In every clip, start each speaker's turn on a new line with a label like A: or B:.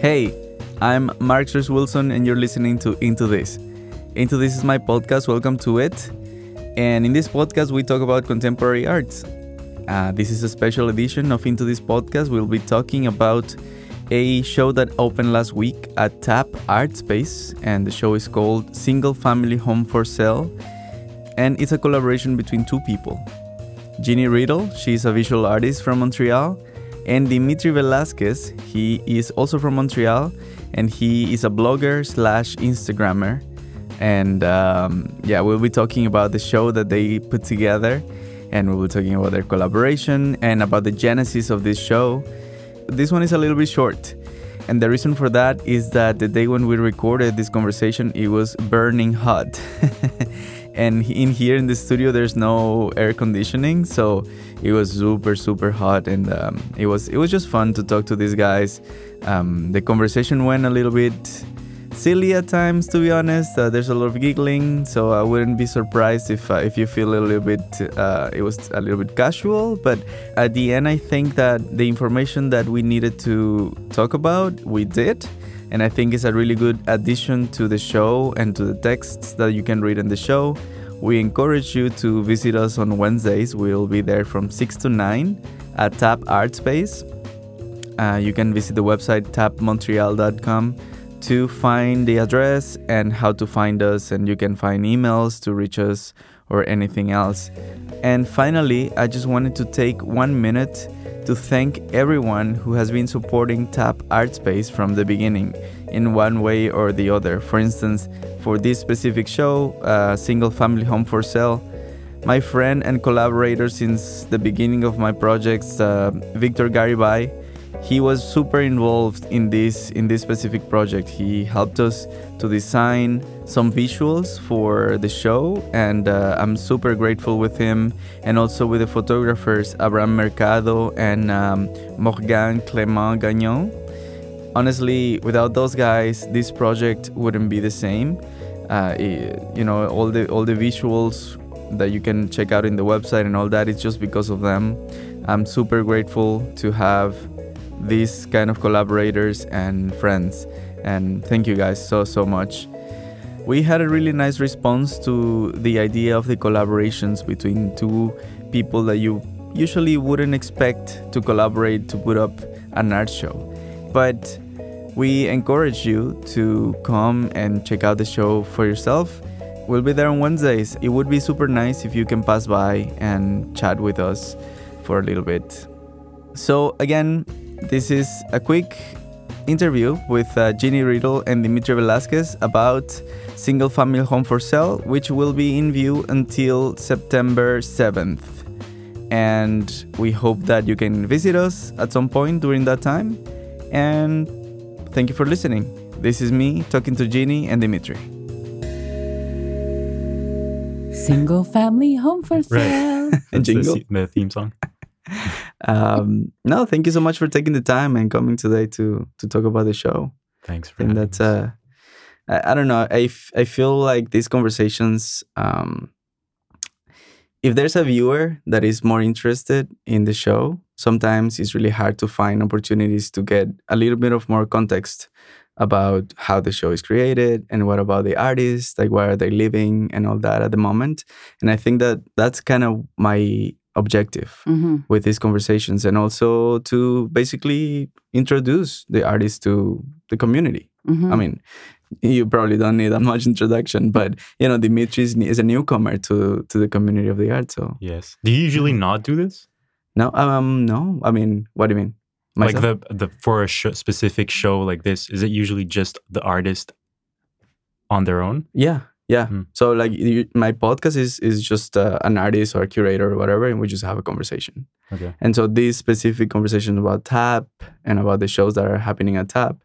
A: Hey, I'm Stress Wilson, and you're listening to Into This. Into This is my podcast. Welcome to it. And in this podcast, we talk about contemporary arts. Uh, this is a special edition of Into This podcast. We'll be talking about a show that opened last week at Tap Art Space, and the show is called Single Family Home for Sale. And it's a collaboration between two people. Ginny Riddle, she's a visual artist from Montreal, and Dimitri Velasquez. He is also from Montreal and he is a blogger slash Instagrammer. And um, yeah, we'll be talking about the show that they put together and we'll be talking about their collaboration and about the genesis of this show. This one is a little bit short. And the reason for that is that the day when we recorded this conversation, it was burning hot. and in here in the studio there's no air conditioning so it was super super hot. And um, it was it was just fun to talk to these guys. Um, the conversation went a little bit silly at times to be honest uh, there's a lot of giggling so i wouldn't be surprised if uh, if you feel a little bit uh, it was a little bit casual but at the end i think that the information that we needed to talk about we did and I think it's a really good addition to the show and to the texts that you can read in the show. We encourage you to visit us on Wednesdays. We'll be there from 6 to 9 at Tap Art Space. Uh, you can visit the website tapmontreal.com to find the address and how to find us, and you can find emails to reach us or anything else. And finally, I just wanted to take one minute to thank everyone who has been supporting Tap Art Space from the beginning in one way or the other. For instance, for this specific show, uh, Single Family Home for Sale, my friend and collaborator since the beginning of my projects, uh, Victor Garibay, he was super involved in this in this specific project. He helped us to design some visuals for the show, and uh, I'm super grateful with him, and also with the photographers Abraham Mercado and um, Morgan Clément Gagnon. Honestly, without those guys, this project wouldn't be the same. Uh, you know, all the all the visuals that you can check out in the website and all that, it's just because of them. I'm super grateful to have these kind of collaborators and friends. And thank you guys so, so much. We had a really nice response to the idea of the collaborations between two people that you usually wouldn't expect to collaborate to put up an art show. But we encourage you to come and check out the show for yourself. We'll be there on Wednesdays. It would be super nice if you can pass by and chat with us for a little bit. So, again, this is a quick interview with uh, Ginny Riddle and Dimitri Velasquez about Single Family Home for Sale, which will be in view until September 7th. And we hope that you can visit us at some point during that time. And thank you for listening. This is me talking to Ginny and Dimitri.
B: Single family home for sale. Right.
A: And jingle.
C: The, the theme song.
A: Um, no, thank you so much for taking the time and coming today to to talk about the show.
C: Thanks for having
A: that's uh I, I don't know I, f- I feel like these conversations um if there's a viewer that is more interested in the show sometimes it's really hard to find opportunities to get a little bit of more context about how the show is created and what about the artists like where are they living and all that at the moment and i think that that's kind of my objective
B: hmm
A: with these conversations and also to basically introduce the artist to the community.
B: hmm
A: I mean, you probably don't need that much introduction, but you know, Dimitri is, is a newcomer to to the community of the art. So
C: Yes. Do you usually not do this?
A: no, um, no. I mean, what do you mean?
C: Like the the for a sh- specific show like this, is it usually just the artist on their own?
A: yeah, yeah.
C: Hmm.
A: So like, you, my podcast is is just uh, an artist or a curator or whatever, and we just have a conversation.
C: Okay.
A: And so these specific conversations about Tap and about the shows that are happening at Tap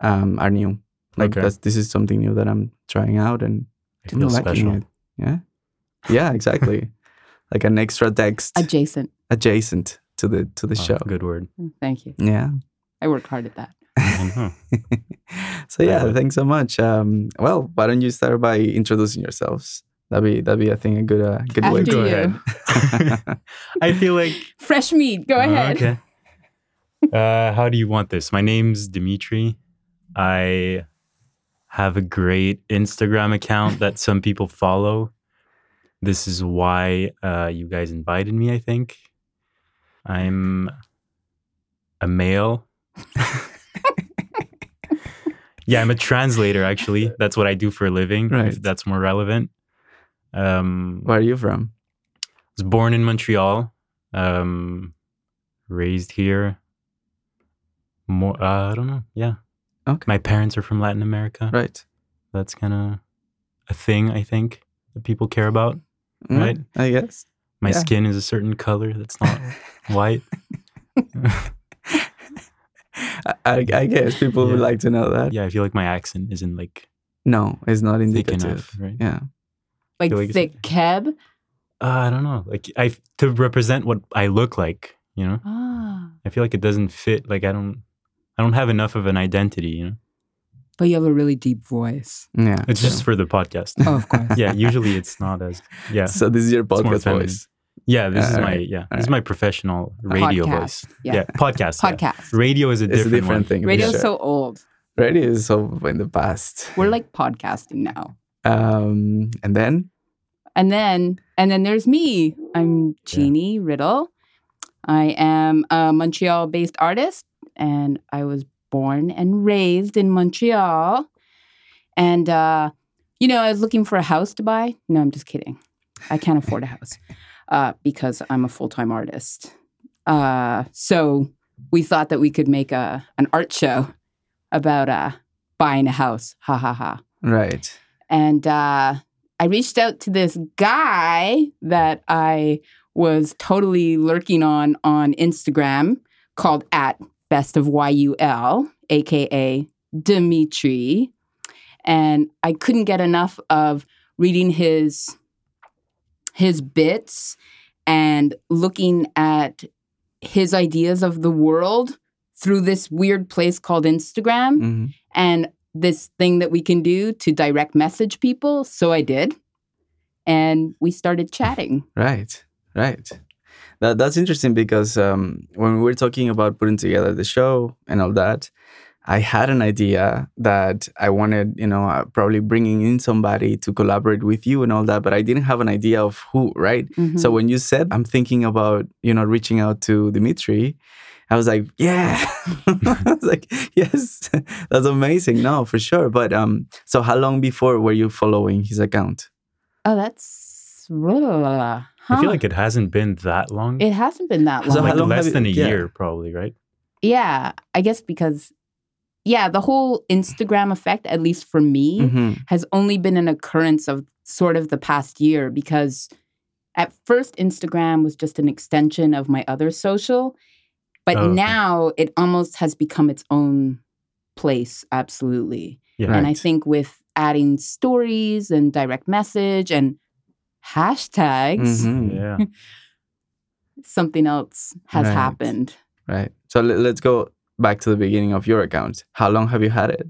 A: um, are new. Like
C: Okay.
A: that's this is something new that I'm trying out and
C: It
A: I'm
C: feels
A: liking
C: special.
A: it. Yeah, yeah, exactly. like an extra text
B: Adjacent.
A: adjacent to the to the
C: Oh,
A: show.
C: Good word.
B: Thank you.
A: Yeah.
B: I worked hard at that.
A: So yeah,
C: would.
A: thanks so much. Um, well, why don't you start by introducing yourselves? That'd be that'd be I think a good uh, good way.
B: After
A: to
C: Go
B: you.
C: ahead. I feel like
B: Fresh meat. Go
C: Uh,
B: ahead.
C: Okay. Uh, how do you want this? My name's Dimitri. I have a great Instagram account that some people follow. This is why uh, you guys invited me, I think. I'm a male. Yeah, I'm a translator, actually. That's what I do for a living,
A: Right.
C: that's more relevant. Um,
A: Where are you from?
C: I was born in Montreal, um, raised here. More, uh, I don't know. Yeah,
A: Okay.
C: my parents are from Latin America.
A: Right.
C: That's kind of a thing I think that people care about.
A: Mm,
C: Right.
A: I guess.
C: My
A: Yeah.
C: skin is a certain color that's not white.
A: I, I I guess people would like to know that.
C: Yeah, I feel like my accent isn't like
A: No, it's not indicative.
C: thick
A: indicative.
C: enough, right?
A: Yeah.
B: Like
C: feel like it's-
B: thick keb.
C: Uh, I don't know. Like I to represent what I look like. You know,
B: Ah.
C: I feel like it doesn't fit. Like I don't, I don't have enough of an identity. You know,
B: But you have a really deep voice.
A: Yeah.
C: it's
A: true.
C: just for the podcast.
B: Oh, of course.
C: yeah, usually it's not as yeah.
A: So this is your
C: more
A: podcast
C: feminine.
A: voice.
C: Yeah, this is
A: Uh,
C: my
A: alright,
C: yeah, this is my professional radio
B: podcast.
C: voice.
B: Yeah.
C: Yeah, podcast. yeah.
B: Podcast.
C: Radio is a
A: It's
C: different,
A: a different
C: one.
A: thing. Radio
B: is
A: sure.
B: so old.
A: Radio is so in the past.
B: We're like podcasting now.
A: Um, and then
B: And then and then there's me. I'm Jeannie Riddle. I am a Montreal-based artist and I was born and raised in Montreal. And uh, you know, I was looking for a house to buy. No, I'm just kidding. I can't afford a house uh, because I'm a full-time artist. Uh, so we thought that we could make a an art show about uh, buying a house. Ha ha ha.
A: right.
B: And uh, I reached out to this guy that I was totally lurking on on Instagram called at best of YUL, aka Dimitri. And I couldn't get enough of reading his his bits and looking at his ideas of the world through this weird place called Instagram
A: hmm
B: and this thing that we can do to direct message people. So I did. And we started chatting.
A: Right. Right. That that's interesting because um, when we were talking about putting together the show and all that, I had an idea that I wanted, you know, uh, probably bringing in somebody to collaborate with you and all that, but I didn't have an idea of who, right?
B: Mm-hmm.
A: So when you said I'm thinking about, you know, reaching out to Dimitri, I was like, yeah. I was like, yes, that's amazing. No, for sure. But um, so how long before were you following his account?
B: oh, that's. Huh.
C: I feel like it hasn't been that long.
B: it hasn't been that long.
A: how
C: like
A: long
C: less
A: you-
C: than a
A: yeah.
C: year, probably, right?
B: yeah, I guess because, yeah, the whole Instagram effect, at least for me,
A: Mhm.
B: has only been an occurrence of sort of the past year because at first Instagram was just an extension of my other social, but
C: Oh, okay.
B: now it almost has become its own place. Absolutely.
C: Yeah.
B: And I think with adding stories and direct message and hashtags,
A: Mhm.
C: Yeah.
B: something else has
A: Right.
B: happened.
A: Right. So let's go back to the beginning of your account. How long have you had it?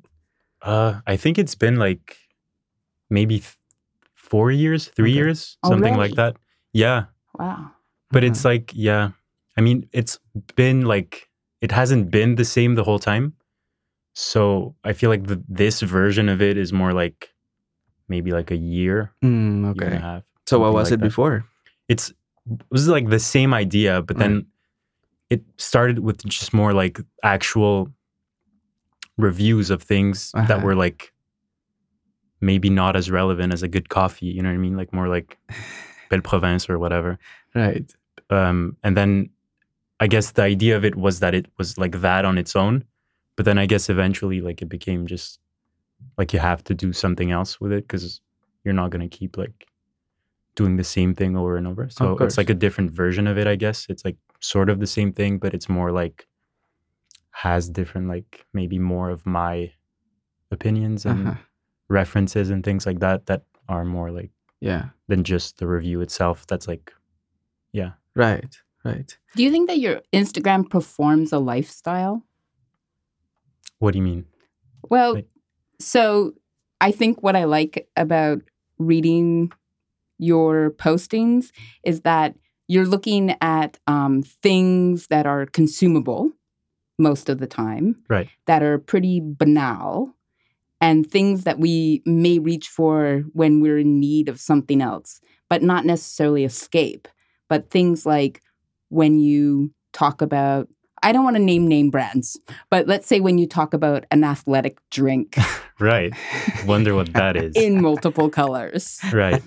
C: Uh, I think it's been like maybe th- four years, three
A: Okay.
C: years, something
B: Already?
C: like that. Yeah.
B: Wow.
C: But it's like, yeah. I mean, it's been like, it hasn't been the same the whole time. So I feel like the, this version of it is more like maybe like a year,
A: Mm,
C: year and a
A: okay.
C: half.
A: So what was
C: like
A: it
C: that.
A: before?
C: It's it was like the same idea, but then it started with just more like actual reviews of things
A: Uh-huh.
C: that were like maybe not as relevant as a good coffee. You know what I mean? Like more like Belle Province or whatever.
A: Right.
C: Um, and then I guess the idea of it was that it was like that on its own, but then I guess eventually like it became just like you have to do something else with it because you're not gonna keep like doing the same thing over and over. So it's like a different version of it, I guess. It's like sort of the same thing, but it's more like has different like maybe more of my opinions and
A: Uh-huh.
C: references and things like that that are more like
A: Yeah.
C: than just the review itself. That's like yeah.
A: Right. Right.
B: Do you think that your Instagram performs a lifestyle?
C: What do you mean?
B: Well,
C: Like-
B: so I think what I like about reading your postings is that you're looking at um, things that are consumable most of the time
C: Right.
B: that are pretty banal and things that we may reach for when we're in need of something else, but not necessarily escape. But things like when you talk about, I don't want to name name brands, but let's say when you talk about an athletic drink
C: Right. Wonder what that is.
B: in multiple colors.
C: right.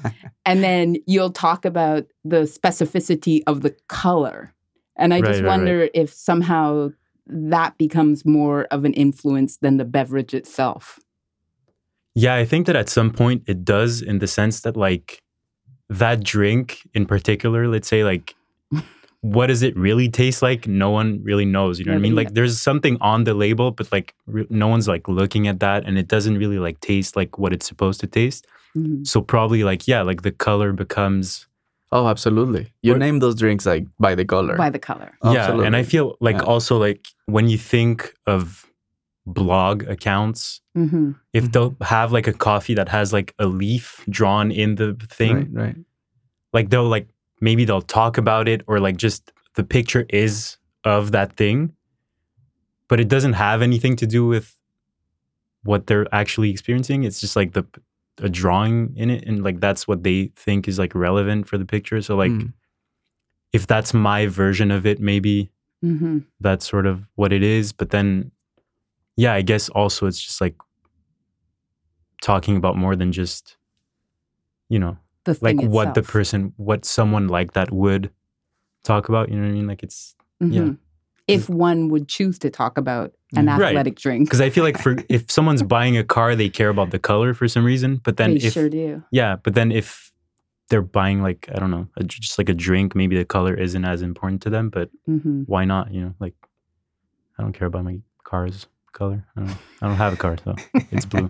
B: And then you'll talk about the specificity of the color. And I
C: Right,
B: just
C: right, right.
B: wonder if somehow that becomes more of an influence than the beverage itself.
C: Yeah, I think that at some point it does in the sense that like that drink in particular, let's say like what does it really taste like? No one really knows, you know what I mean?
B: Nobody
C: Like there's something on the label but like re- no one's like looking at that and it doesn't really like taste like what it's supposed to taste.
B: Mhm.
C: So probably like yeah, like the color becomes
A: Oh, absolutely. You
C: Or-
A: name those drinks like by the color.
B: By the color.
C: Yeah, and I feel like
A: Yeah.
C: also like when you think of blog accounts,
B: hmm
C: if
A: Mhm.
C: they'll have like a coffee that has like a leaf drawn in the thing,
A: Right, right.
C: like they'll like maybe they'll talk about it or like just the picture is of that thing, but it doesn't have anything to do with what they're actually experiencing. It's just like the a drawing in it, and like that's what they think is like relevant for the picture. So like
A: Mm.
C: if that's my version of it, maybe
B: hmm
C: that's sort of what it is. But then, yeah, I guess also it's just like talking about more than just, you know,
B: The
C: like
B: thing
C: what the person, what someone like that would talk about. You know what I mean? Like it's yeah.
B: Mhm. If one would choose to talk about an
A: Yeah.
C: Right.
B: athletic drink,
C: because I feel like for if someone's buying a car, they care about the color for some reason. But then
B: they
C: if
B: sure do.
C: yeah, but then if they're buying like I don't know, a, just like a drink, maybe the color isn't as important to them. But
B: hmm
C: why not? You know, like I don't care about my car's color. I don't, I don't have a car, so it's blue.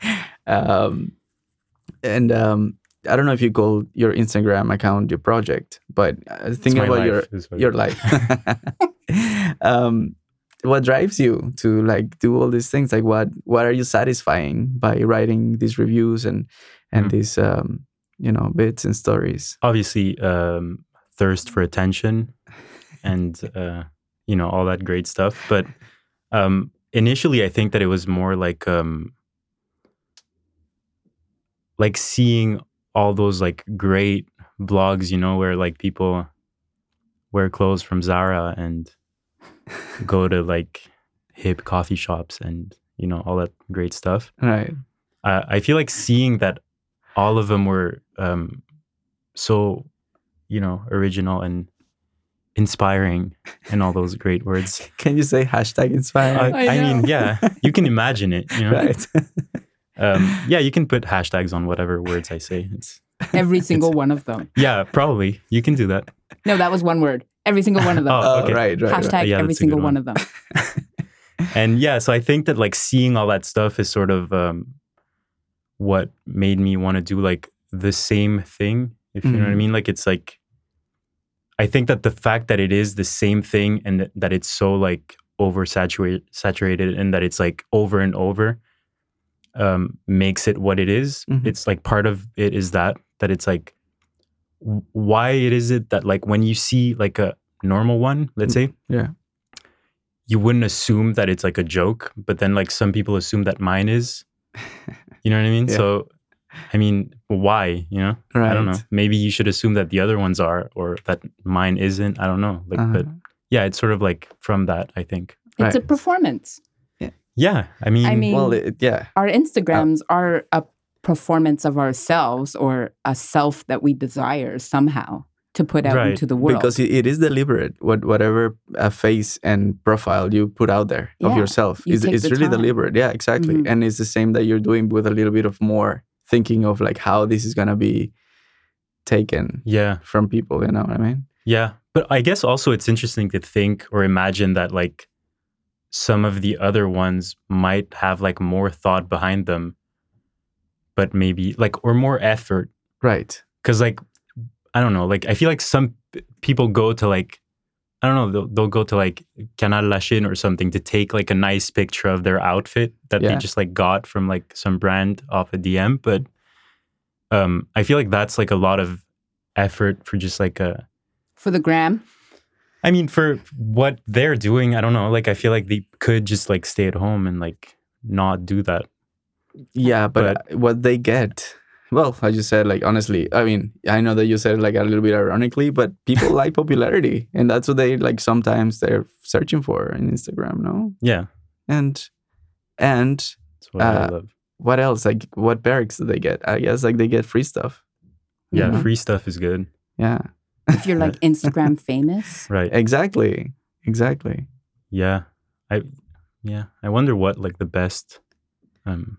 A: um, and um, I don't know if you call your Instagram account your project, but uh, thinking about your
C: life, what
A: your life. um, what drives you to like do all these things? Like what what are you satisfying by writing these reviews and and
C: Mhm.
A: these um, you know bits and stories?
C: Obviously, um, thirst for attention, and uh, you know all that great stuff. But um, initially, I think that it was more like um, like seeing all those like great blogs, you know, where like people wear clothes from Zara and go to like hip coffee shops and you know all that great stuff.
A: Right.
C: uh, I feel like seeing that all of them were um, so, you know, original and inspiring, and all those great words.
A: Can you say hashtag
C: I,
A: inspired?
B: I
C: I mean, yeah, you can imagine it. You know,
A: right.
C: Um, yeah, you can put hashtags on whatever words I say. It's
B: Every single one of them.
C: yeah, probably you can do that.
B: No, that was one word. Every single one of them.
C: Oh, okay.
A: right, right, right.
B: Hashtag
C: Yeah,
B: every
C: that's a good
B: single one.
C: one.
B: of them.
C: and yeah, so I think that like seeing all that stuff is sort of um, what made me want to do like the same thing. If you know what I
A: Mhm.
C: mean, like it's like I think that the fact that it is the same thing and that, that it's so like oversaturated, saturated, and that it's like over and over, um, makes it what it is.
A: Mhm.
C: It's like part of it is that that it's like why it is it that like when you see like a normal one, let's say,
A: Yeah.
C: you wouldn't assume that it's like a joke, but then like some people assume that mine is. You know what I mean?
A: Yeah.
C: So, I mean, why? You know,
A: Right.
C: I don't know. Maybe you should assume that the other ones are, or that mine isn't. I don't know. Like, but
A: Uh-huh.
C: yeah, it's sort of like from that. I think.
B: It's a performance.
C: Yeah, I mean,
B: I mean,
A: Well, it, yeah.
B: our Instagrams are a performance of ourselves or a self that we desire somehow to put out
C: Right.
B: into the world.
A: Because it, it is deliberate. What whatever uh, face and profile you put out there of yourself
B: you
A: is it's really
B: time.
A: deliberate. Yeah, exactly.
B: Mhm.
A: And it's the same that you're doing with a little bit of more thinking of like how this is gonna be taken
C: yeah,
A: from people. You know what I mean?
C: yeah. But I guess also it's interesting to think or imagine that like some of the other ones might have like more thought behind them, but maybe like or more effort.
A: Right.
C: because like i don't know like i feel like some p- people go to like i don't know they'll, they'll go to like canal Lachine or something to take like a nice picture of their outfit that they just like got from like some brand off a dm but um i feel like that's like a lot of effort for just like a
B: for the gram,
C: I mean, for what they're doing, I don't know. Like, I feel like they could just like stay at home and like not do that.
A: Yeah, but, uh, what they get, well, I just said like honestly. I mean, I know that you said like a little bit ironically, but people like popularity, and that's what they like. Sometimes they're searching for in Instagram, no?
C: Yeah,
A: And and
C: what I
A: Uh,
C: love.
A: what else? Like, what barracks do they get? I guess like they get free stuff.
C: Yeah,
B: Mhm.
C: free stuff is good.
A: Yeah,
B: if you're like Instagram famous.
C: Right.
A: exactly, exactly.
C: Yeah. I yeah. I wonder what like the best um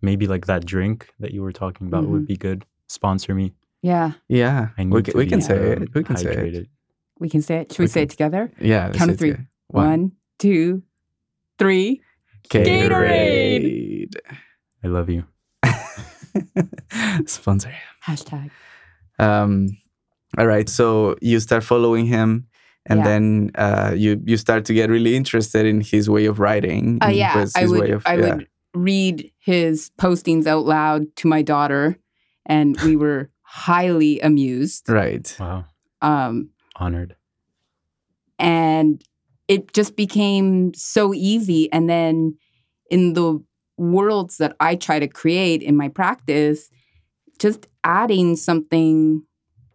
C: maybe like that drink that you were talking about would be good. Sponsor me.
B: Yeah,
A: Yeah,
C: I need
A: we can,
C: to
A: we can
C: be,
A: say
C: um,
A: it. We can say it.
C: hydrated.
B: we can say it. Should we,
A: We
B: say
A: can-
B: it together?
A: Yeah, let's
B: Count
A: say
B: of
A: it
B: three.
A: together.
B: One, two, three.
A: Gatorade.
C: I love you.
A: Sponsor.
B: Hashtag.
A: Um, all right. So you start following him, and
B: Yeah.
A: then uh, you you start to get really interested in his way of writing.
B: Oh
A: and
B: yeah,
A: his-
B: I would.
A: way of-
B: I
A: yeah.
B: would read his postings out loud to my daughter, and we were highly amused.
A: Right.
C: Wow.
B: Um,
C: Honored.
B: and it just became so easy. And then in the worlds that I try to create in my practice, just adding something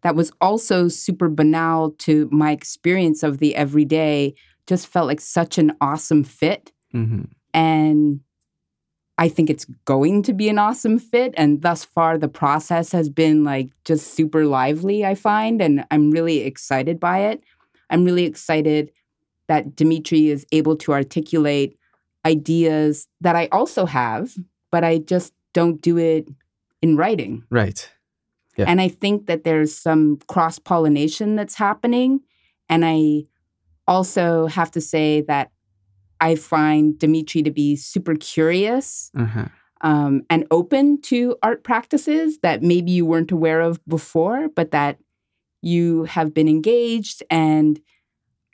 B: that was also super banal to my experience of the everyday just felt like such an awesome fit.
A: hmm
B: And I think it's going to be an awesome fit. And thus far, the process has been like just super lively, I find. And I'm really excited by it. I'm really excited that Dimitri is able to articulate ideas that I also have, but I just don't do it in writing.
A: Right. Yeah.
B: And I think that there's some cross pollination that's happening. And I also have to say that I find Dimitri to be super curious
A: Uh-huh.
B: um, and open to art practices that maybe you weren't aware of before, but that you have been engaged. And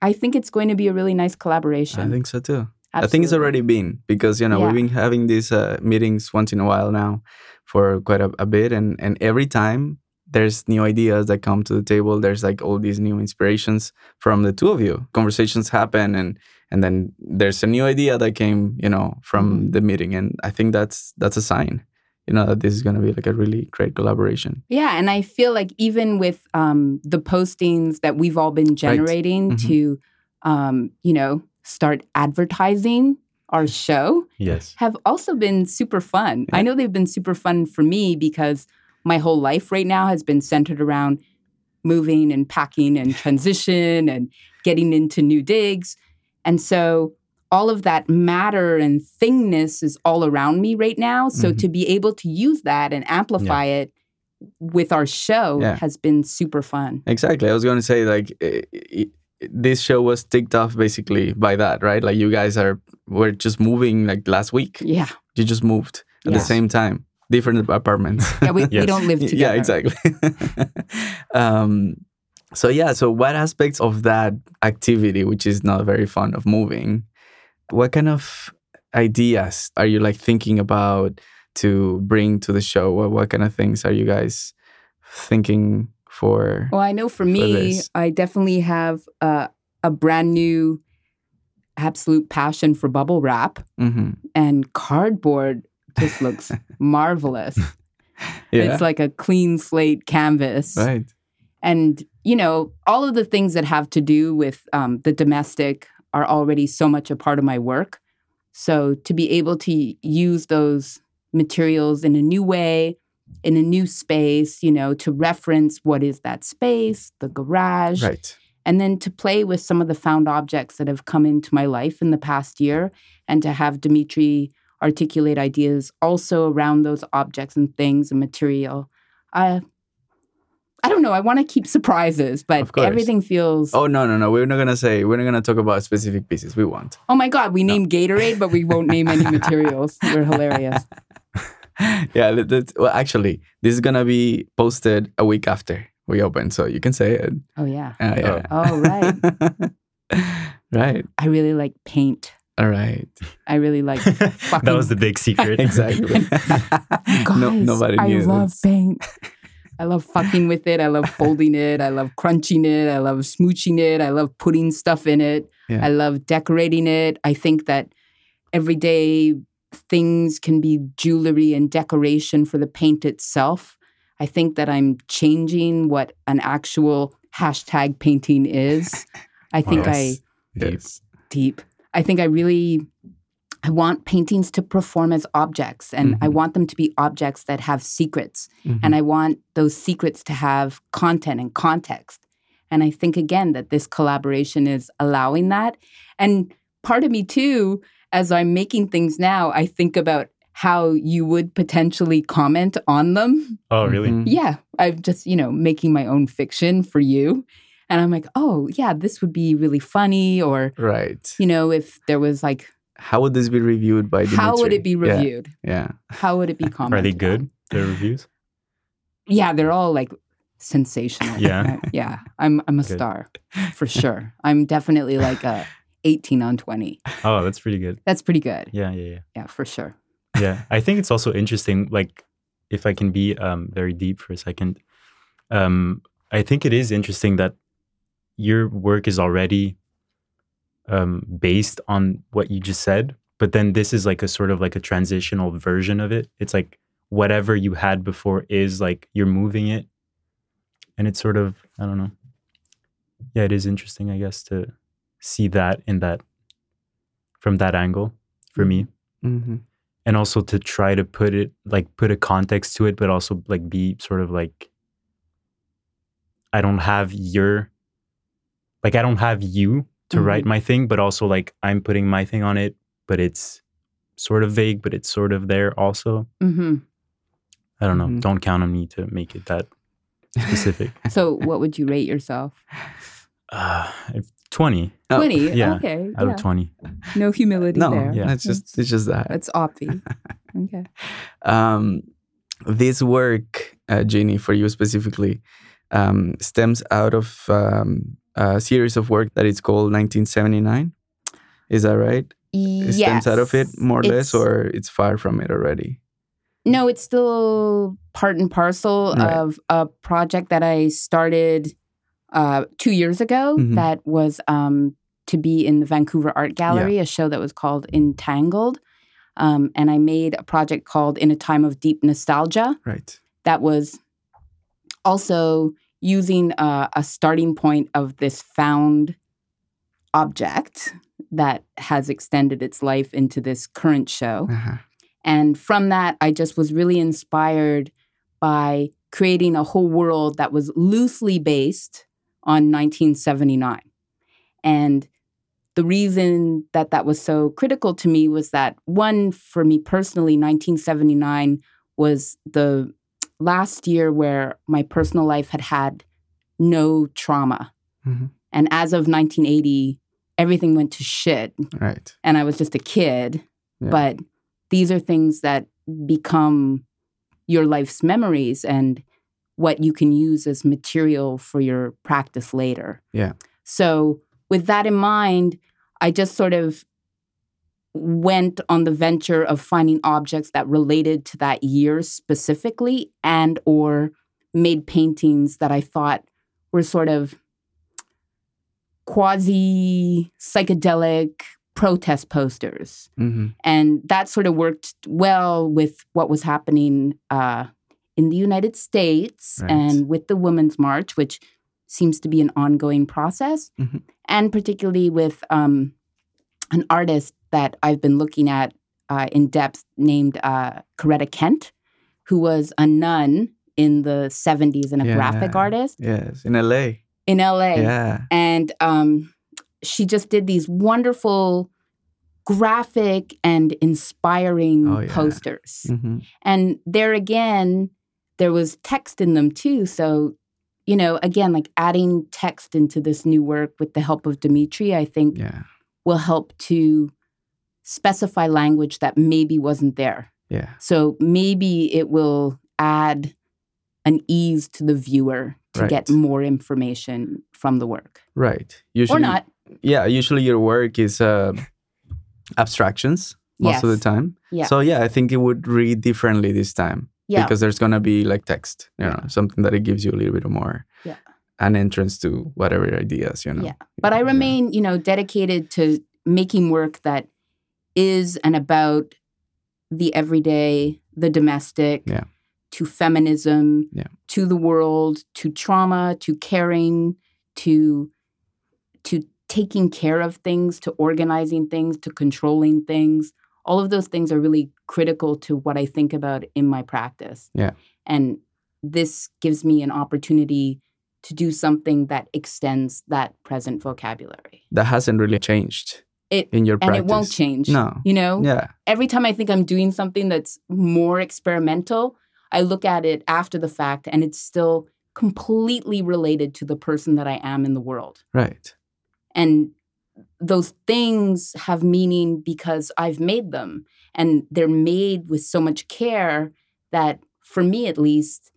B: I think it's going to be a really nice collaboration.
A: I think so too. I think it's already been because you know
B: Yeah.
A: we've been having these uh, meetings once in a while now for quite a, a bit, and and every time there's new ideas that come to the table. There's like all these new inspirations from the two of you. Conversations happen, and and then there's a new idea that came, you know, from
B: Mhm.
A: the meeting, and I think that's that's a sign, you know, that this is going to be like a really great collaboration.
B: Yeah, and I feel like even with um, the postings that we've all been generating
A: Mhm.
B: to, um, you know, start advertising our show
C: Yes.
B: have also been super fun. I know they've been super fun for me because my whole life right now has been centered around moving and packing and transition and getting into new digs. And so all of that matter and thingness is all around me right now. So
A: Mhm.
B: to be able to use that and amplify it with our show
A: Yeah.
B: has been super fun.
A: Exactly. I was going to say like this show was ticked off basically by that, right? Like you guys are were just moving like last week.
B: Yeah.
A: You just moved at the same time, different apartments.
B: Yeah, we, we don't live together.
A: yeah, exactly. um, so yeah, so what aspects of that activity, which is not very fun of moving, what kind of ideas are you like thinking about to bring to the show? What what kind of things are you guys thinking for?
B: Well, I know for me. I definitely have uh, a brand new absolute passion for bubble wrap,
A: hmm
B: and cardboard just looks marvelous.
A: Yeah,
B: It's like a clean slate canvas.
A: right.
B: And, you know, all of the things that have to do with um, the domestic are already so much a part of my work. So to be able to use those materials in a new way, in a new space, you know, to reference what is that space, the garage,
A: Right.
B: and then to play with some of the found objects that have come into my life in the past year and to have Dimitri articulate ideas also around those objects and things and material. Uh, I don't know. I want to keep surprises, but everything feels. Oh.
A: Oh no no no! We're not gonna say. We're not gonna talk about specific pieces. We won't.
B: my God, we named Gatorade, but we won't name any materials. We're hilarious.
A: yeah. let- let- well, actually, this is gonna be posted a week after we open, so you can say it.
B: Oh, yeah.
A: Uh, yeah.
B: Oh, right.
A: right.
B: I really like paint.
A: All right.
B: I really like
C: that was the big secret.
A: exactly.
B: Guys,
A: no, nobody
B: I
A: knew.
B: love
A: this.
B: paint. I love fucking with it. I love folding it. I love crunching it. I love smooching it. I love putting stuff in it.
A: Yeah.
B: I love decorating it. I think that everyday things can be jewelry and decoration for the paint itself. I think that I'm changing what an actual hashtag painting is. I think I
C: Deep.
B: Deep. I think I really I want paintings to perform as objects and I
A: Mhm.
B: want them to be objects that have secrets
A: Mhm.
B: and I want those secrets to have content and context. And I think again that this collaboration is allowing that. And part of me too as I'm making things now, I think about how you would potentially comment on them
C: Oh, really?
A: Mhm.
B: yeah, I'm just, you know, making my own fiction for you. And I'm like, oh, yeah, this would be really funny. Or,
A: Right.
B: you know, if there was like,
A: How would this be reviewed by Dimitri?
B: how would it be reviewed?
A: Yeah.
B: How would it be commented?
C: Are they
B: on?
C: good? The reviews?
B: Yeah, they're all like sensational.
C: Yeah.
B: yeah. I'm I'm a
C: Good.
B: star for sure. I'm definitely like a 18 on 20.
C: Oh, that's pretty good.
B: That's pretty good.
C: Yeah, yeah, yeah.
B: Yeah, for sure.
C: yeah i think it's also interesting like if i can be um very deep for a second um i think it is interesting that your work is already um based on what you just said but then this is like a sort of like a transitional version of it it's like whatever you had before is like you're moving it and it's sort of i don't know yeah it is interesting i guess to see that in that from that angle for me.
A: Hmm
C: and also to try to put it like put a context to it but also like be sort of like i don't have your like i don't have you to write my thing but also like i'm putting my thing on it but it's sort of vague but it's sort of there also.
B: Hmm
C: i don't know.
A: Mhm.
C: don't count on me to make it that specific.
B: So, what would you rate yourself?
C: uh if 20
A: Oh,
B: 20.
C: yeah,
B: Okay.
C: out
B: yeah.
C: of 20
B: No humility
A: No,
B: there.
C: Yeah.
A: it's just it's just that.
B: It's obvi. Okay.
A: um, this work, uh, Jeannie, for you specifically, um, stems out of um, a series of work that is called 1979. Is that right? It stems out of it more or less, or it's far from it already?
B: No, it's still part and parcel
A: Right.
B: of a project that I started uh, two years ago
A: Mhm.
B: that was um, to be in the Vancouver Art Gallery, a show that was called Entangled. Um, and I made a project called In a Time of Deep Nostalgia
A: Right.
B: that was also using uh, a starting point of this found object that has extended its life into this current show.
A: Uh-huh.
B: And from that, I just was really inspired by creating a whole world that was loosely based on 1979. And the reason that that was so critical to me was that, one, for me personally, 1979 was the last year where my personal life had had no trauma.
A: Mhm.
B: And as of 1980, everything went to shit
A: Right.
B: and I was just a kid.
A: Yeah.
B: But these are things that become your life's memories and what you can use as material for your practice later.
A: Yeah.
B: So, with that in mind, I just sort of went on the venture of finding objects that related to that year specifically and or made paintings that I thought were sort of quasi psychedelic protest posters
A: hmm
B: and that sort of worked well with what was happening uh, in the United States
A: Right.
B: and with the Women's March, which seems to be an ongoing process,
A: Mhm.
B: and particularly with um, an artist that I've been looking at uh, in depth named uh, Corita Kent, who was a nun in the 70s and a graphic artist
A: Yes. In LA.
B: in LA
A: Yeah.
B: and um, she just did these wonderful graphic and inspiring
A: Oh, yeah.
B: posters
A: hmm
B: and there again there was text in them too so you know again like adding text into this new work with the help of dimitri i think
A: Yeah.
B: will help to specify language that maybe wasn't there
A: Yeah.
B: so maybe it will add an ease to the viewer to get more information from the work
A: Right. Usually,
B: or not
A: Yeah. Usually, your work is uh, abstractions most of the time.
B: Yeah.
A: So yeah, I think it would read differently this time
B: Yeah.
A: because there's gonna be like text, you know, something that it gives you a little bit more
B: Yeah.
A: an entrance to whatever ideas, you know.
B: Yeah. But I remain, you know, dedicated to making work that is and about the everyday, the domestic,
A: Yeah.
B: to feminism,
A: Yeah.
B: to the world, to trauma, to caring, to to taking care of things, to organizing things, to controlling things. All of those things are really critical to what I think about in my practice.
A: Yeah.
B: And this gives me an opportunity to do something that extends that present vocabulary.
A: That hasn't really changed
B: It
A: in your practice.
B: and it won't change.
A: No.
B: You know?
A: Yeah.
B: Every time I think I'm doing something that's more experimental, I look at it after the fact and it's still completely related to the person that I am in the world.
A: Right.
B: And those things have meaning because I've made them and they're made with so much care that for me at least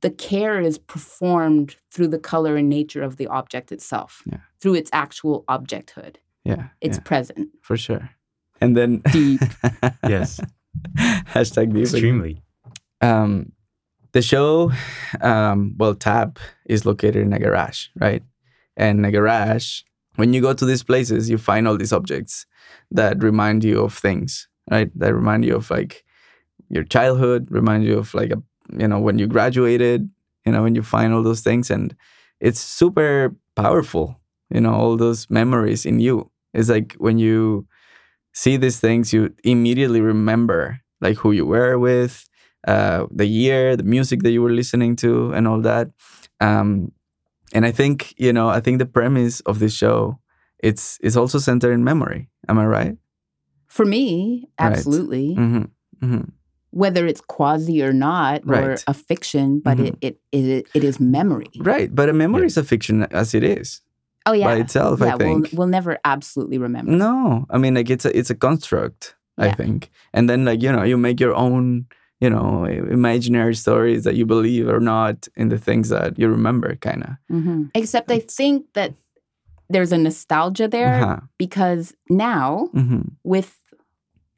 B: the care is performed through the color and nature of the object itself
A: Yeah.
B: through its actual objecthood
A: Yeah.
B: it's
A: yeah,
B: present
A: for sure. And then
B: Deep.
C: Yes.
A: hashtag deep.
C: Extremely.
A: Um, the show, um, well, Tap is located in a garage, right? And a garage, when you go to these places, you find all these objects that remind you of things, right? That remind you of like your childhood, remind you of like a, you know, when you graduated, you know, when you find all those things, and it's super powerful, you know, all those memories in you. It's like when you see these things, you immediately remember like who you were with, uh, the year, the music that you were listening to, and all that. Um, and I think you know, I think the premise of this show it's it's also centered in memory. Am I right?
B: For me
A: Right.
B: absolutely
A: Mm-hmm. Mm-hmm.
B: whether it's quasi or not or a fiction but
A: Mhm.
B: it, it, it it is memory
A: Right, but a memory
C: Yeah.
A: is a fiction as it is
B: oh yeah
A: by itself.
B: yeah
A: I think.
B: We'll, we'll never absolutely remember
A: No, I mean like it's a it's a construct. I think, and then like you know you make your own you know imaginary stories that you believe or not in the things that you remember, kind of.
B: hmm except i think that there's a nostalgia there
A: Uh-huh.
B: because now
A: hmm
B: with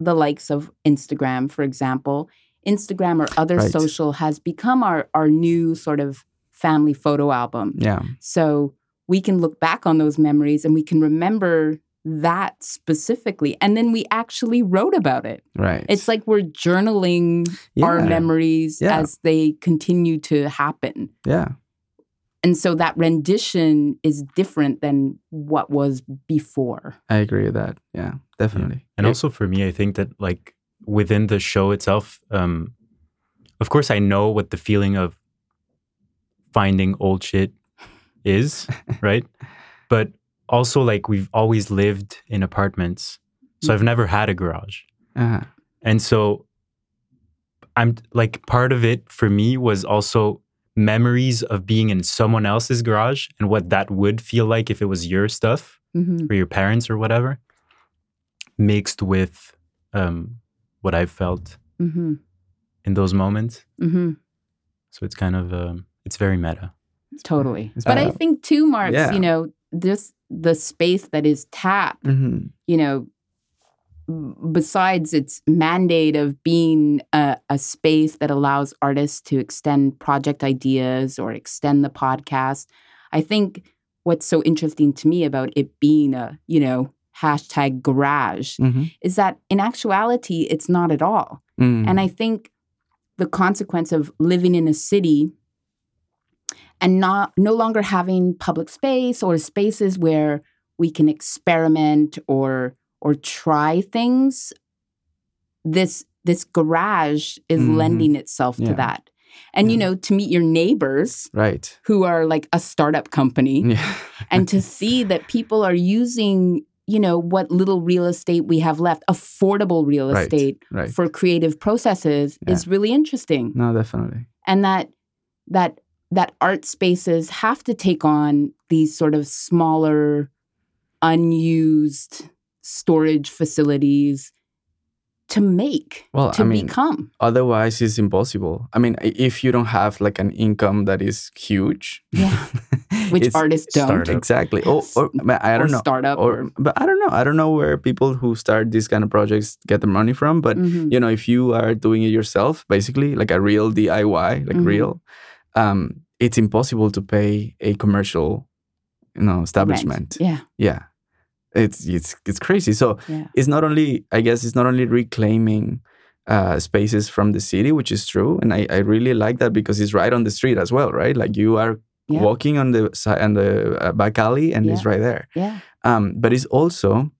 B: the likes of instagram for example instagram or other
A: Right.
B: social has become our our new sort of family photo album
A: Yeah,
B: So we can look back on those memories and we can remember that specifically. And then we actually wrote about it.
A: right.
B: It's like we're journaling our memories
A: Yeah.
B: as they continue to happen.
A: yeah,
B: And so that rendition is different than what was before.
A: I agree with that. Yeah, definitely.
C: And
A: It-
C: also for me, I think that like within the show itself, um, of course, I know what the feeling of finding old shit is, right? But also, like we've always lived in apartments, so I've never had a garage,
A: uh-huh.
C: and so I'm like part of it for me was also memories of being in someone else's garage and what that would feel like if it was your stuff
B: Mhm.
C: or your parents or whatever, mixed with um, what I've felt
B: Mhm.
C: in those moments.
B: Mhm.
C: So it's kind of um, it's very meta.
B: Totally.
A: It's
B: But I think too, Marks,
A: yeah.
B: you know, this the space that is tapped
A: hmm
B: you know, besides its mandate of being a, a space that allows artists to extend project ideas or extend the podcast, I think what's so interesting to me about it being a, you know, hashtag garage
A: hmm
B: is that in actuality, it's not at all.
A: Mm.
B: And I think the consequence of living in a city and not no longer having public space or spaces where we can experiment or or try things this this garage is
A: Mhm.
B: lending itself
A: Yeah.
B: to that and you know to meet your neighbors
A: right.
B: who are like a startup company
A: Yeah.
B: and to see that people are using you know what little real estate we have left affordable real
A: Right.
B: estate
A: right.
B: for creative processes is really interesting
A: no, definitely.
B: and that that that art spaces have to take on these sort of smaller unused storage facilities to make,
A: Well,
B: to
A: I mean,
B: become.
A: otherwise it's impossible. I mean, if you don't have like an income that is huge,
B: Yeah. Which artists don't.
C: Startup.
A: exactly. Or, or I don't know.
B: startup
A: Or, but I don't know. I don't know where people who start these kind of projects get the money from. But
B: Mhm.
A: you know, if you are doing it yourself, basically like a real DIY, like
B: Mhm.
A: real, um, it's impossible to pay a commercial, you know,
B: Rent.
A: establishment.
B: Yeah.
A: Yeah, it's it's it's crazy. So
B: Yeah.
A: it's not only I guess it's not only reclaiming uh, spaces from the city, which is true, and I, I really like that because it's right on the street as well, right? Like you are
B: Yeah.
A: walking on the side on the uh, back alley, and it's right there.
B: Yeah.
A: Um, but it's also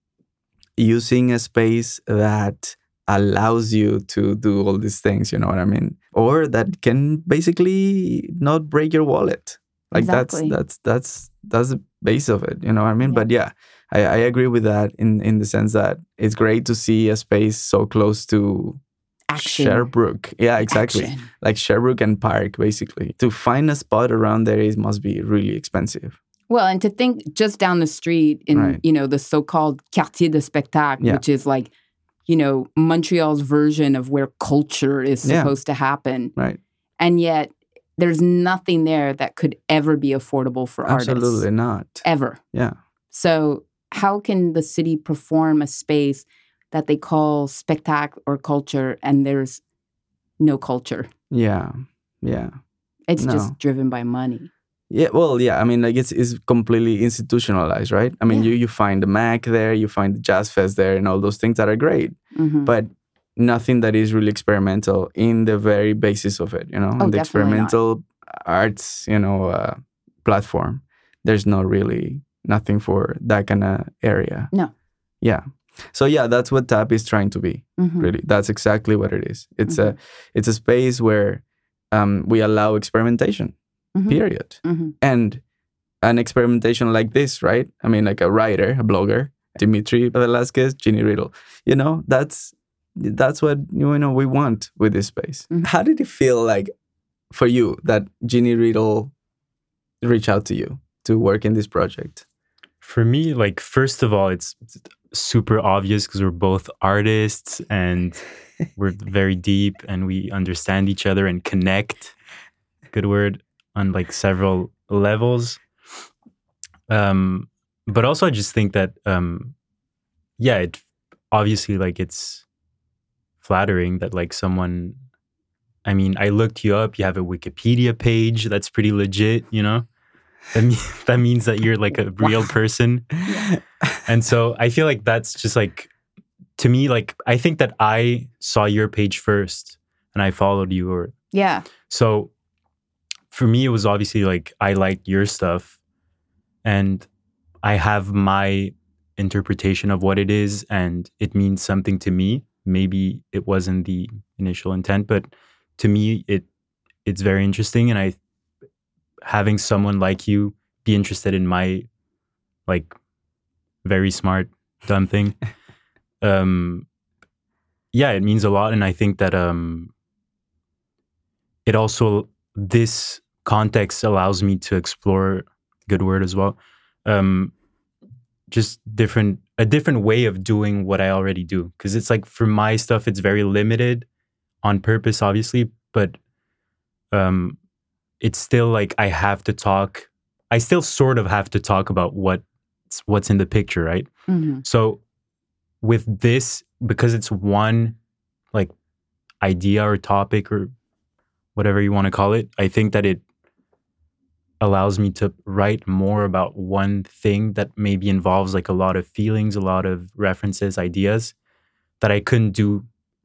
A: using a space that allows you to do all these things. You know what I mean? Or that can basically not break your wallet. Like
B: Exactly.
A: that's that's that's that's base of it. You know what I mean?
B: Yeah.
A: But yeah, I, I agree with that in in the sense that it's great to see a space so close to
B: Action.
A: Sherbrooke. Yeah, exactly.
B: Action.
A: Like Sherbrooke and Park, basically. To find a spot around there, it must be really expensive.
B: Well, and to think just down the street in,
A: Right.
B: you know, the so-called quartier de spectacle,
A: Yeah.
B: which is like, you know, Montreal's version of where culture is
A: Yeah.
B: supposed to happen.
A: Right.
B: And yet there's nothing there that could ever be affordable for
A: Absolutely
B: artists.
A: Absolutely not.
B: Ever.
A: Yeah.
B: So how can the city perform a space that they call spectacle or culture and there's no culture?
A: Yeah. Yeah.
B: It's
A: No.
B: just driven by money.
A: Yeah, well, yeah. I mean, like it's it's completely institutionalized, right? I mean,
B: Yeah.
A: you you find the Mac there, you find the Jazz Fest there, and all those things that are great,
B: Mhm.
A: but nothing that is really experimental in the very basis of it. You know,
B: Oh,
A: in the
B: definitely not.
A: experimental arts, you know, uh, platform. There's not really nothing for that kind of area.
B: No.
A: Yeah. So yeah, that's what TAP is trying to be.
B: Mhm.
A: Really, that's exactly what it is. It's
B: Mm-hmm.
A: a it's a space where um, we allow experimentation.
B: Mhm.
A: Period
B: Mhm.
A: and an experimentation like this, right? I mean, like a writer, a blogger, Dimitri Velasquez, Ginny Riddle. You know, that's that's what you know we want with this space.
B: Mhm.
A: How did it feel like for you that Ginny Riddle reached out to you to work in this project?
C: For me, like first of all, it's super obvious because we're both artists and we're very deep and we understand each other and connect. Good word on like several levels. Um, but also, I just think that, um, yeah, it obviously like it's flattering that like someone. I mean, I looked you up. You have a Wikipedia page that's pretty legit. You know, that mean, that means that you're like a real person. And so I feel like that's just like to me, like I think that I saw your page first and I followed you or
B: Yeah.
C: so for me it was obviously like I liked your stuff and I have my interpretation of what it is and it means something to me. Maybe it wasn't the initial intent, but to me it it's very interesting and I having someone like you be interested in my like very smart dumb thing um yeah it means a lot and i think that um it also this context allows me to explore good word as well um just different a different way of doing what i already do. Because it's like for my stuff it's very limited on purpose obviously but um it's still like i have to talk i still sort of have to talk about what what's in the picture right?
B: Hmm
C: so with this, because it's one like idea or topic or whatever you want to call it, I think that it allows me to write more about one thing that maybe involves like a lot of feelings, a lot of references, ideas that I couldn't do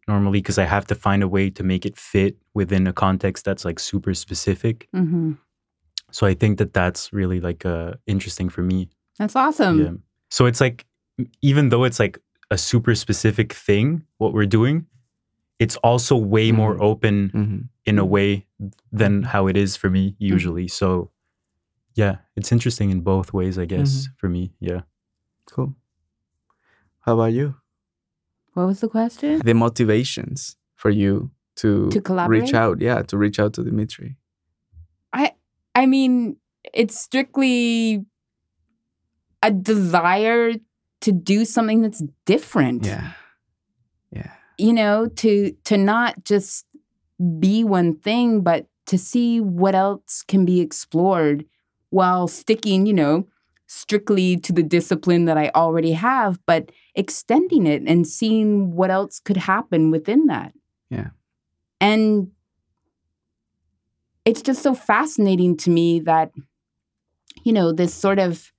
C: normally because I have to find a way to make it fit within a context that's like super specific.
B: hmm
C: So I think that that's really like uh, interesting for me.
B: That's awesome.
C: Yeah. So it's like, even though it's like a super specific thing, what we're doing, it's also way more
A: Mhm.
C: open
A: hmm
C: in a way than how it is for me usually. So, yeah, it's interesting in both ways, I guess, mm-hmm. for me. Yeah.
A: Cool. How about you?
B: What was the question?
A: The motivations for you to,
B: To collaborate?
A: reach out, yeah, to reach out to Dimitri.
B: I I mean, it's strictly a desire to do something that's different.
A: Yeah. Yeah.
B: you know, to to not just be one thing, but to see what else can be explored while sticking, you know, strictly to the discipline that I already have, but extending it and seeing what else could happen within that.
A: Yeah.
B: And it's just so fascinating to me that, you know, this sort of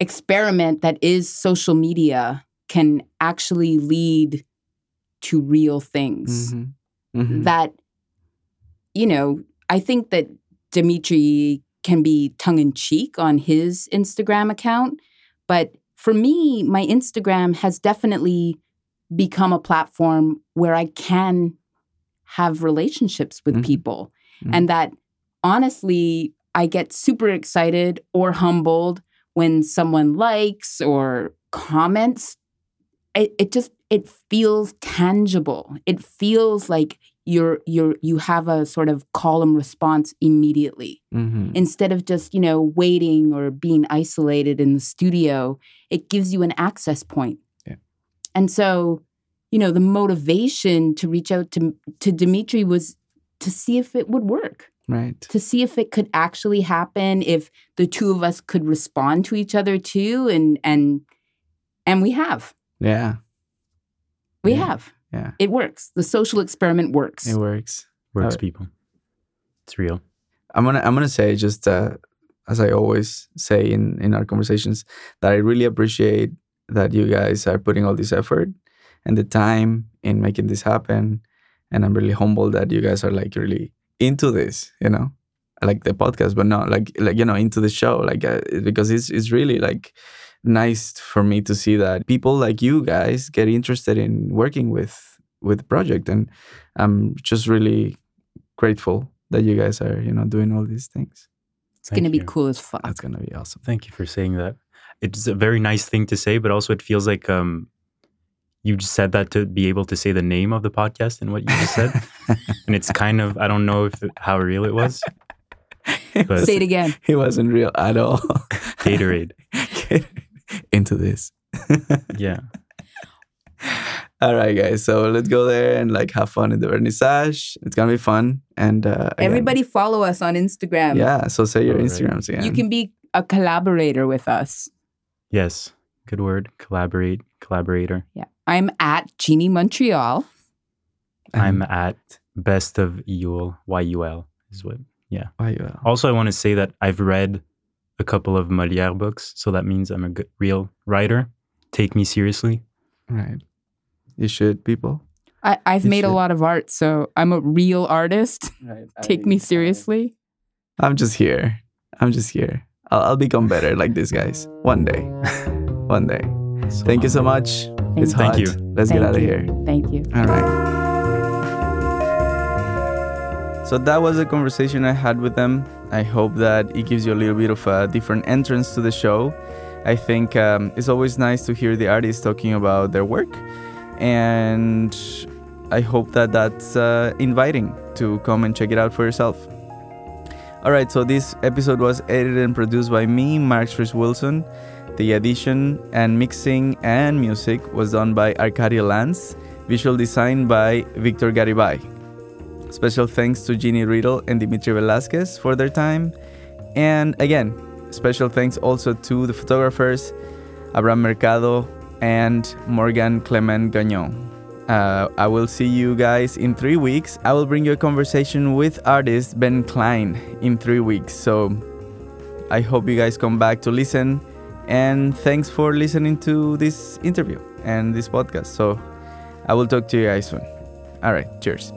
B: experiment that is social media can actually lead to real things
A: Mhm. Mhm.
B: that you know i think that dimitri can be tongue-in-cheek on his instagram account but for me my instagram has definitely become a platform where i can have relationships with
A: Mhm.
B: people
A: Mhm.
B: and that honestly i get super excited or humbled when someone likes or comments it, it just it feels tangible it feels like you're you're you have a sort of column response immediately
A: Mhm.
B: instead of just you know waiting or being isolated in the studio it gives you an access point
A: Yeah.
B: and so you know the motivation to reach out to to dimitri was to see if it would work
A: Right.
B: to see if it could actually happen if the two of us could respond to each other too and and and we have
A: Yeah.
B: we
A: Yeah.
B: have
A: Yeah.
B: it works the social experiment works
A: It works.
C: Works,
A: Uh,
C: people. It's real.
A: I'm gonna I'm gonna say just uh, as I always say in in our conversations that I really appreciate that you guys are putting all this effort and the time in making this happen, and I'm really humbled that you guys are like really into this. You know, like the podcast, but not like like you know into the show, like uh, because it's it's really like nice for me to see that people like you guys get interested in working with with the project, and I'm just really grateful that you guys are you know doing all these things.
B: it's gonna
C: Thank
B: be cool as fuck
A: That's gonna be awesome.
C: Thank you for saying that. It's a very nice thing to say, but also it feels like um, you just said that to be able to say the name of the podcast and what you just said, and it's kind of I don't know if how real it was. But-
B: say it again
A: He wasn't real at all.
C: Gatorade.
A: Get into this.
C: Yeah.
A: All right, guys. So let's go there and like have fun in the vernissage. It's gonna be fun. And uh, again,
B: everybody follow us on instagram
A: yeah. So say your
C: All right.
A: Instagrams again.
B: you can be a collaborator with us
C: Yes. Good word. Collaborate. Collaborator.
B: yeah i'm at genie montreal
C: I'm at best of Yule. Y U L is what.
A: why you are.
C: Also, I want to say that I've read a couple of Molière books, so that means I'm a good, real writer. Take me seriously.
A: Right. You should, people.
B: I, i've
A: You
B: made a lot of art so i'm a real artist
A: Right.
B: take me seriously
A: I'm just here. I'm just here. I'll, I'll become better like these guys one day. one day.
C: So,
A: Thank you so much. It's
C: Thank
A: hot.
C: you.
A: Let's get
B: Thank
A: out of here.
B: thank you
A: All right. So that was the conversation I had with them. I hope that it gives you a little bit of a different entrance to the show. I think um, it's always nice to hear the artists talking about their work, and I hope that that's uh, inviting to come and check it out for yourself. All right, so this episode was edited and produced by me, Mark Chris Wilson. The edition and mixing and music was done by Arcadia Lance. Visual design by Victor Garibay. Special thanks to Jeannie Riddle and Dimitri Velasquez for their time. And again, special thanks also to the photographers Abraham Mercado and Morgan Clement Gagnon. Uh, I will see you guys in three weeks. I will bring you a conversation with artist Ben Klein in three weeks. So I hope you guys come back to listen. And thanks for listening to this interview and this podcast. So I will talk to you guys soon. All right, cheers.